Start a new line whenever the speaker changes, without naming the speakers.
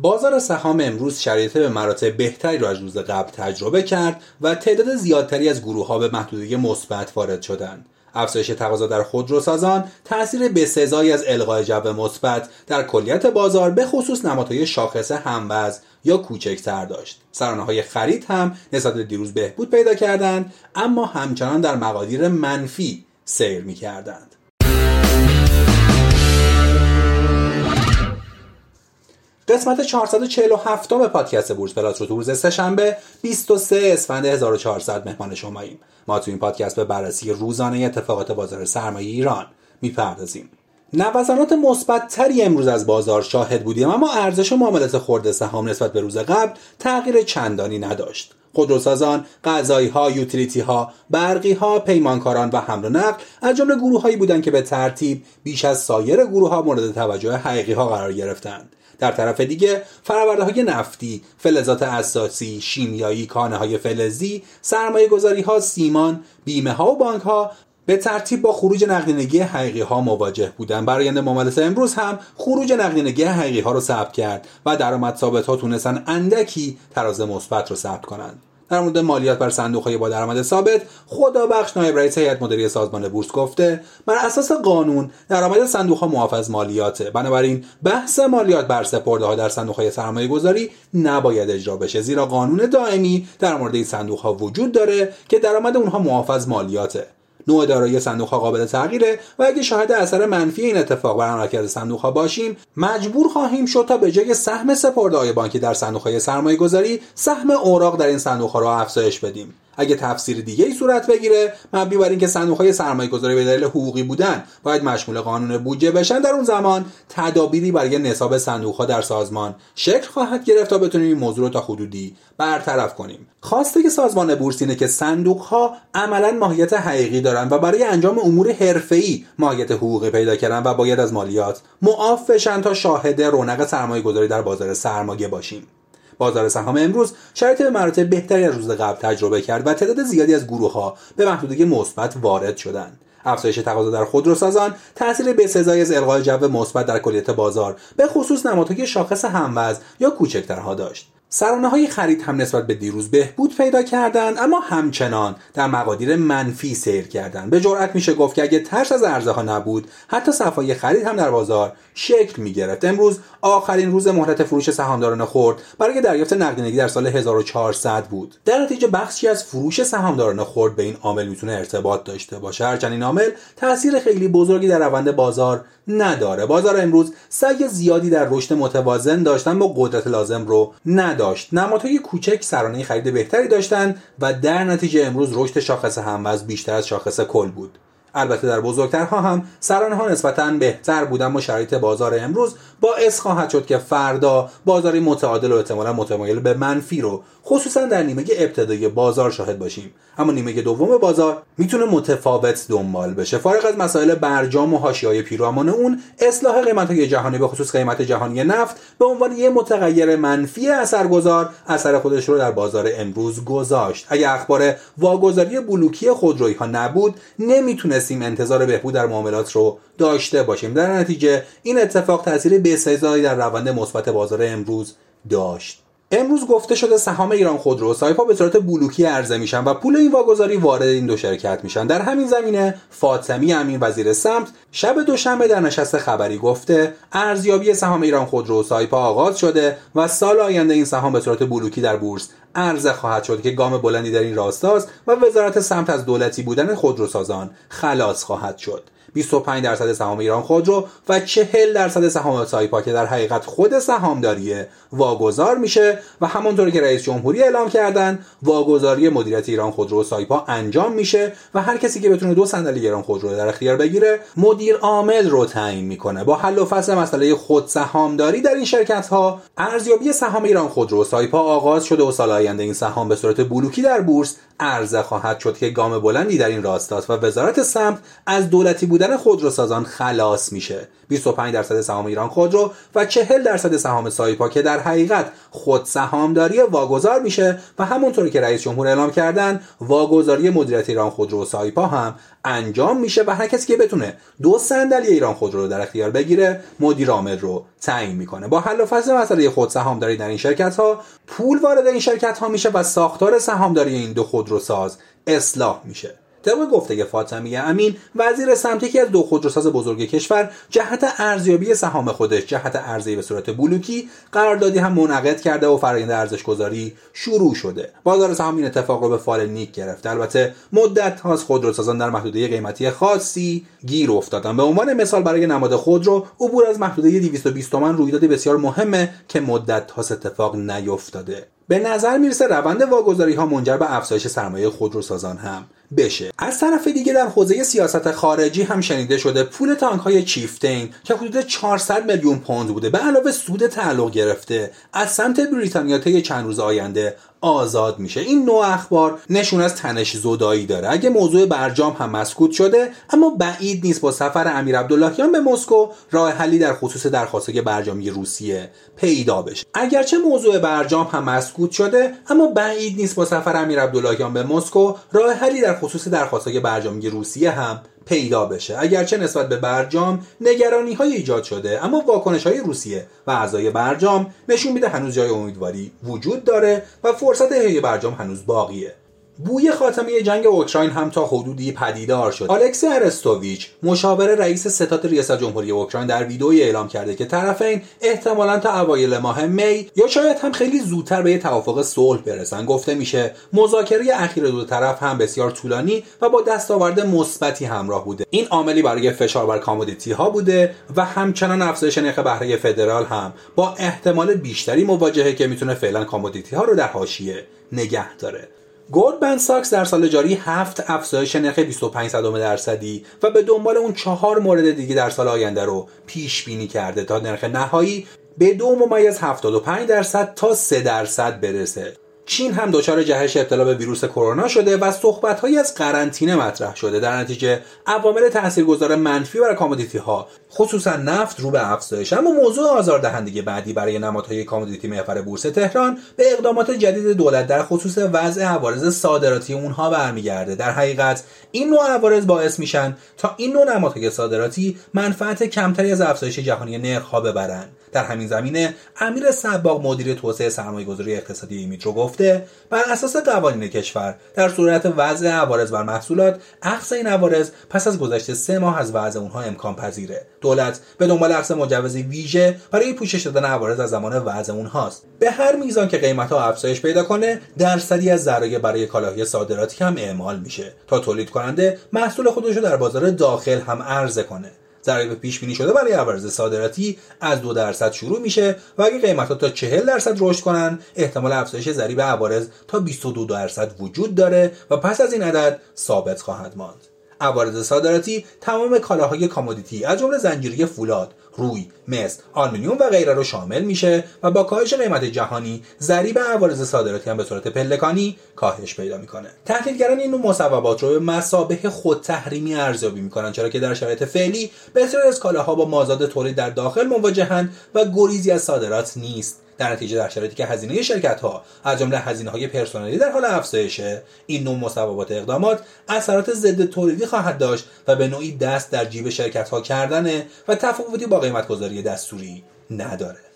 بازار سهام امروز شرایط به مراتب بهتری را از روز قبل تجربه کرد و تعداد زیادتری از گروه ها به محدوده مثبت وارد شدند. افزایش تقاضا در خودروسازان تاثیر بسزایی از القای جو مثبت در کلیت بازار به خصوص نمادهای شاخص هموز یا کوچکتر داشت سرانه های خرید هم نسبت به دیروز بهبود پیدا کردند اما همچنان در مقادیر منفی سیر می کردند. قسمت 447 پادکست بورس پلاس رو تو روز سهشنبه 23 اسفند 1400 مهمان شماییم ما تو این پادکست به بررسی روزانه اتفاقات بازار سرمایه ایران می‌پردازیم. نوسانات مثبتتری امروز از بازار شاهد بودیم اما ارزش معاملات خرد سهام نسبت به روز قبل تغییر چندانی نداشت. خودروسازان، غذایی ها، یوتیلیتی ها، برقی ها، پیمانکاران و حمل و نقل از جمله گروه هایی بودند که به ترتیب بیش از سایر گروه ها مورد توجه حقیقی ها قرار گرفتند. در طرف دیگه فرآورده های نفتی، فلزات اساسی، شیمیایی، کانه های فلزی، سرمایه گذاری ها، سیمان، بیمه ها و بانک ها به ترتیب با خروج نقدینگی حقیقی ها مواجه بودن برآیند معاملات امروز هم خروج نقدینگی حقیقی ها رو ثبت کرد و درآمد ثابت ها تونستن اندکی تراز مثبت رو ثبت کنند. در مورد مالیات بر صندوق های با درآمد ثابت خدا بخش نایب رئیس هیئت مدیره سازمان بورس گفته بر اساس قانون درآمد صندوق ها معاف از مالیاته. بنابراین بحث مالیات بر سپرده ها در صندوق های سرمایه گذاری نباید اجرا بشه. زیرا قانون دائمی در مورد این صندوق ها وجود داره که درآمد اونها معاف از مالیاته. نوع دارایی صندوق ها قابل تغییره و اگه شاهد اثر منفی این اتفاق بر عملکرد صندوق ها باشیم مجبور خواهیم شد تا به جای سهم سپرده های بانکی در صندوق های سرمایه گذاری سهم اوراق در این صندوق ها را افزایش بدیم. اگه تفسیر دیگه ای صورت بگیره مبنی بر اینکه صندوق های سرمایه گذاری به دلیل حقوقی بودن باید مشمول قانون بودجه بشن در اون زمان تدابیری برای نصاب صندوق ها در سازمان شکل خواهد گرفت تا بتونیم این موضوع رو تا حدودی برطرف کنیم. خواسته سازمان بورس اینه که صندوق ها عملا ماهیت حقیقی دارن و برای انجام امور حرفه‌ای ماهیت حقوقی پیدا کردن و باید از مالیات معاف بشن تا شاهد رونق سرمایه گذاری در بازار سرمایه باشیم. بازار سهام امروز شرایط به مراتب بهتری از روز قبل تجربه کرد و تعداد زیادی از گروه ها به محدوده مثبت وارد شدند. افزایش تقاضا در خودروسازان تاثیر بسزایی از القای جو مثبت در کلیت بازار به خصوص نمادهای شاخص هموز یا کوچکترها داشت. سرانه های خرید هم نسبت به دیروز بهبود پیدا کردند اما همچنان در مقادیر منفی سیر کردند. به جرأت میشه گفت که اگه ترس از عرضه ها نبود حتی صفای خرید هم در بازار شکل می گرفت امروز آخرین روز مهلت فروش سهامداران خرد برای دریافت نقدینگی در سال 1400 بود. در نتیجه بخشی از فروش سهامداران خرد به این عامل می‌تونه ارتباط داشته باشه. هرچند این عامل تاثیر خیلی بزرگی در روند بازار نداره. بازار امروز سعی زیادی در رشد متوازن داشتن با قدرت لازم رو نداشت. نمادهای کوچک سرانه خرید بهتری داشتند و در نتیجه امروز رشد شاخص هموز بیشتر از شاخص کل بود. البته در بزرگترها هم سرانه ها نسبتا بهتر بودن با شرایط بازار امروز باعث خواهد شد که فردا بازاری متعادل و احتمالا متمایل به منفی رو خصوصا در نیمه ابتدایی بازار شاهد باشیم. اما نیمه دوم بازار می‌تونه متفاوت دنبال بشه. فارغ از مسائل برجام و حاشیه‌های پیرامون اون اصلاح قیمت‌های جهانی به خصوص قیمت جهانی نفت به عنوان یک متغیر منفی اثرگذار اثر خودش رو در بازار امروز گذاشت. اگر اخبار واگذاری بلوکی خودرویی ها نبود نمی‌تونستیم انتظار بهبود در معاملات رو داشته باشیم. در نتیجه این اتفاق تاثیر بسزایی در روند مثبت بازار امروز داشت. امروز گفته شده سهام ایران خودرو سایپا به صورت بلوکی عرضه میشن و پول این واگذاری وارد این دو شرکت میشن. در همین زمینه فاطمی امین وزیر سمت شب دوشنبه در نشست خبری گفته ارزیابی سهام ایران خودرو سایپا آغاز شده و سال آینده این سهام به صورت بلوکی در بورس عرضه خواهد شد که گام بلندی در این راستاست و وزارت سمت از دولتی بودن خودروسازان خلاص خواهد شد. 25 درصد سهام ایران خودرو و 40 درصد سهام سایپا که در حقیقت خود سهامداری واگذار میشه و همونطور که رئیس جمهوری اعلام کردن واگذاری مدیریت ایران خودرو و سایپا انجام میشه و هر کسی که بتونه دو صندلی ایران خودرو در اختیار بگیره مدیر عامل رو تعیین می‌کنه. با حل و فصل مسئله خود سهامداری در این شرکت ها ارزیابی سهام ایران خودرو و سایپا آغاز شده و سال آینده این سهام به صورت بلوکی در بورس عرضه خواهد شد که گام بلندی در این راستاست و وزارت سمت از دولتی بودن خودروسازان خلاص میشه. 25 درصد سهام ایران خودرو و 40 درصد سهام سایپا که در حقیقت خود سهامداری واگذار میشه و همونطوری که رئیس جمهور اعلام کردن واگذاری مدیریت ایران خودرو و سایپا هم انجام میشه و هر کسی که بتونه دو صندلی ایران خودرو رو در اختیار بگیره مدیر عامل رو تعیین می‌کنه. با حل و فصل مسئله خود سهامداری در این شرکت ها پول وارد این شرکت ها میشه و ساختار سهامداری این دو خودروساز اصلاح میشه. طبق گفته فاطمی امین وزیر سمت یکی از دو خودروساز بزرگ کشور جهت ارزیابی سهام خودش جهت ارزیابی به صورت بلوکی قراردادی هم منعقد کرده و فرآیند ارزش گذاری شروع شده. بازار سهام این اتفاق رو به فال نیک گرفته. البته مدت هاست خودروسازان در محدوده قیمتی خاصی گیر افتادن. به عنوان مثال برای نماد خودرو عبور از محدوده 220 تومن رویداد بسیار مهمه که مدت هاست اتفاق نیفتاده. به نظر می‌رسه روند واگذاری ها منجر به افزایش سرمایه خودروسازان هم. بشه. از طرف دیگه در حوزه سیاست خارجی هم شنیده شده پول تانک های چیفتین که حدود 400 میلیون پوند بوده به علاوه سود تعلق گرفته. از سمت بریتانیا طی چند روز آینده آزاد میشه. این نوع اخبار نشون از تنش زدایی داره. اگه موضوع برجام هم مسکوت شده اما بعید نیست با سفر امیر عبداللهیان به مسکو راه حلی در خصوص درخواستای برجامی روسیه پیدا بشه. اگرچه موضوع برجام هم مسکوت شده اما بعید نیست با سفر امیر عبداللهیان به مسکو راه حلی در خصوص درخواستای برجامی روسیه هم پیدا بشه. اگرچه نسبت به برجام نگرانی های ایجاد شده اما واکنش های روسیه و اعضای برجام نشون میده هنوز جای امیدواری وجود داره و فرصت احیای برجام هنوز باقیه. بوی خاتمه جنگ اوکراین هم تا حدودی پدیدار شد. الکسی ارستوویچ مشاور رئیس ستاد ریاست جمهوری اوکراین در ویدئویی اعلام کرده که طرفین احتمالا تا اوایل ماه می یا شاید هم خیلی زودتر به توافق صلح برسن. گفته میشه مذاکره اخیر دو طرف هم بسیار طولانی و با دستاورد مثبتی همراه بوده. این عاملی برای فشار بر کامودیتی ها بوده و همچنان افزایش نرخ بهره فدرال هم با احتمال بیشتری مواجهه که می‌تونه فعلا کامودیتی ها رو در حاشیه نگه داره. گلدمن ساکس در سال جاری هفت افزایش نرخ 25 درصدی و به دنبال اون چهار مورد دیگه در سال آینده رو پیش بینی کرده تا نرخ نهایی به دو ممیز 75 درصد تا 3 درصد برسه. چین هم دچار جهش ابتلا به ویروس کرونا شده و صحبتهایی از قرنطینه مطرح شده. در نتیجه عوامل تاثیرگذار منفی بر کامودیتی ها خصوصا نفت رو به افزایش. اما موضوع آزاردهنده بعدی برای نمادهای کامودیتی محور بورس تهران به اقدامات جدید دولت در خصوص وضع عوارض صادراتی اونها برمیگرده. در حقیقت این نوع عوارض باعث میشن تا این نوع نمادهای صادراتی منفعت کمتری از افزایش جهانی نرخها ببرند در همین زمینه امیر سباق مدیر توسعه سرمایه‌گذاری اقتصادی میترو گفته بر اساس قوانین کشور در صورت وضع عوارض بر محصولات اخذ این عوارض پس از گذشت سه ماه از وضع اونها امکان پذیره. دولت به دنبال اخذ مجوزی ویژه برای پوشش دادن عوارض از زمان وضع اونهاست. به هر میزان که قیمت ها افزایش پیدا کنه درصدی از ذرایع برای کالاهای صادراتی هم اعمال میشه تا تولید کننده محصول خودش رو در بازار داخل هم عرضه کنه. ضریب پیش بینی شده برای عوارض صادراتی از دو درصد شروع میشه و اگه قیمت ها تا 40 درصد رشد کنن احتمال افزایش ضریب عوارض تا 22 درصد وجود داره و پس از این عدد ثابت خواهد ماند. عوارض صادراتی تمام کالاهای کامودیتی از جمله زنجیره فولاد روی مس آلومینیوم و غیره رو شامل میشه و با کاهش قیمت جهانی ضریب عوارض صادراتی هم به صورت پلکانی کاهش پیدا می‌کنه. تحلیلگران این مصوبات رو به مثابه خود تحریمی ارزیابی می‌کنن چرا که در شرایط فعلی بسیاری از کالاها با مازاد تولید در داخل مواجهند و گریزی از صادرات نیست. در نتیجه در شرایطی که هزینه شرکت ها از جمله هزینه های پرسنلی در حال افزایشه این نوع مصوبات اقدامات اثرات ضد تولیدی خواهد داشت و به نوعی دست در جیب شرکت ها کردنه و تفاوتی با قیمت گذاری دستوری نداره.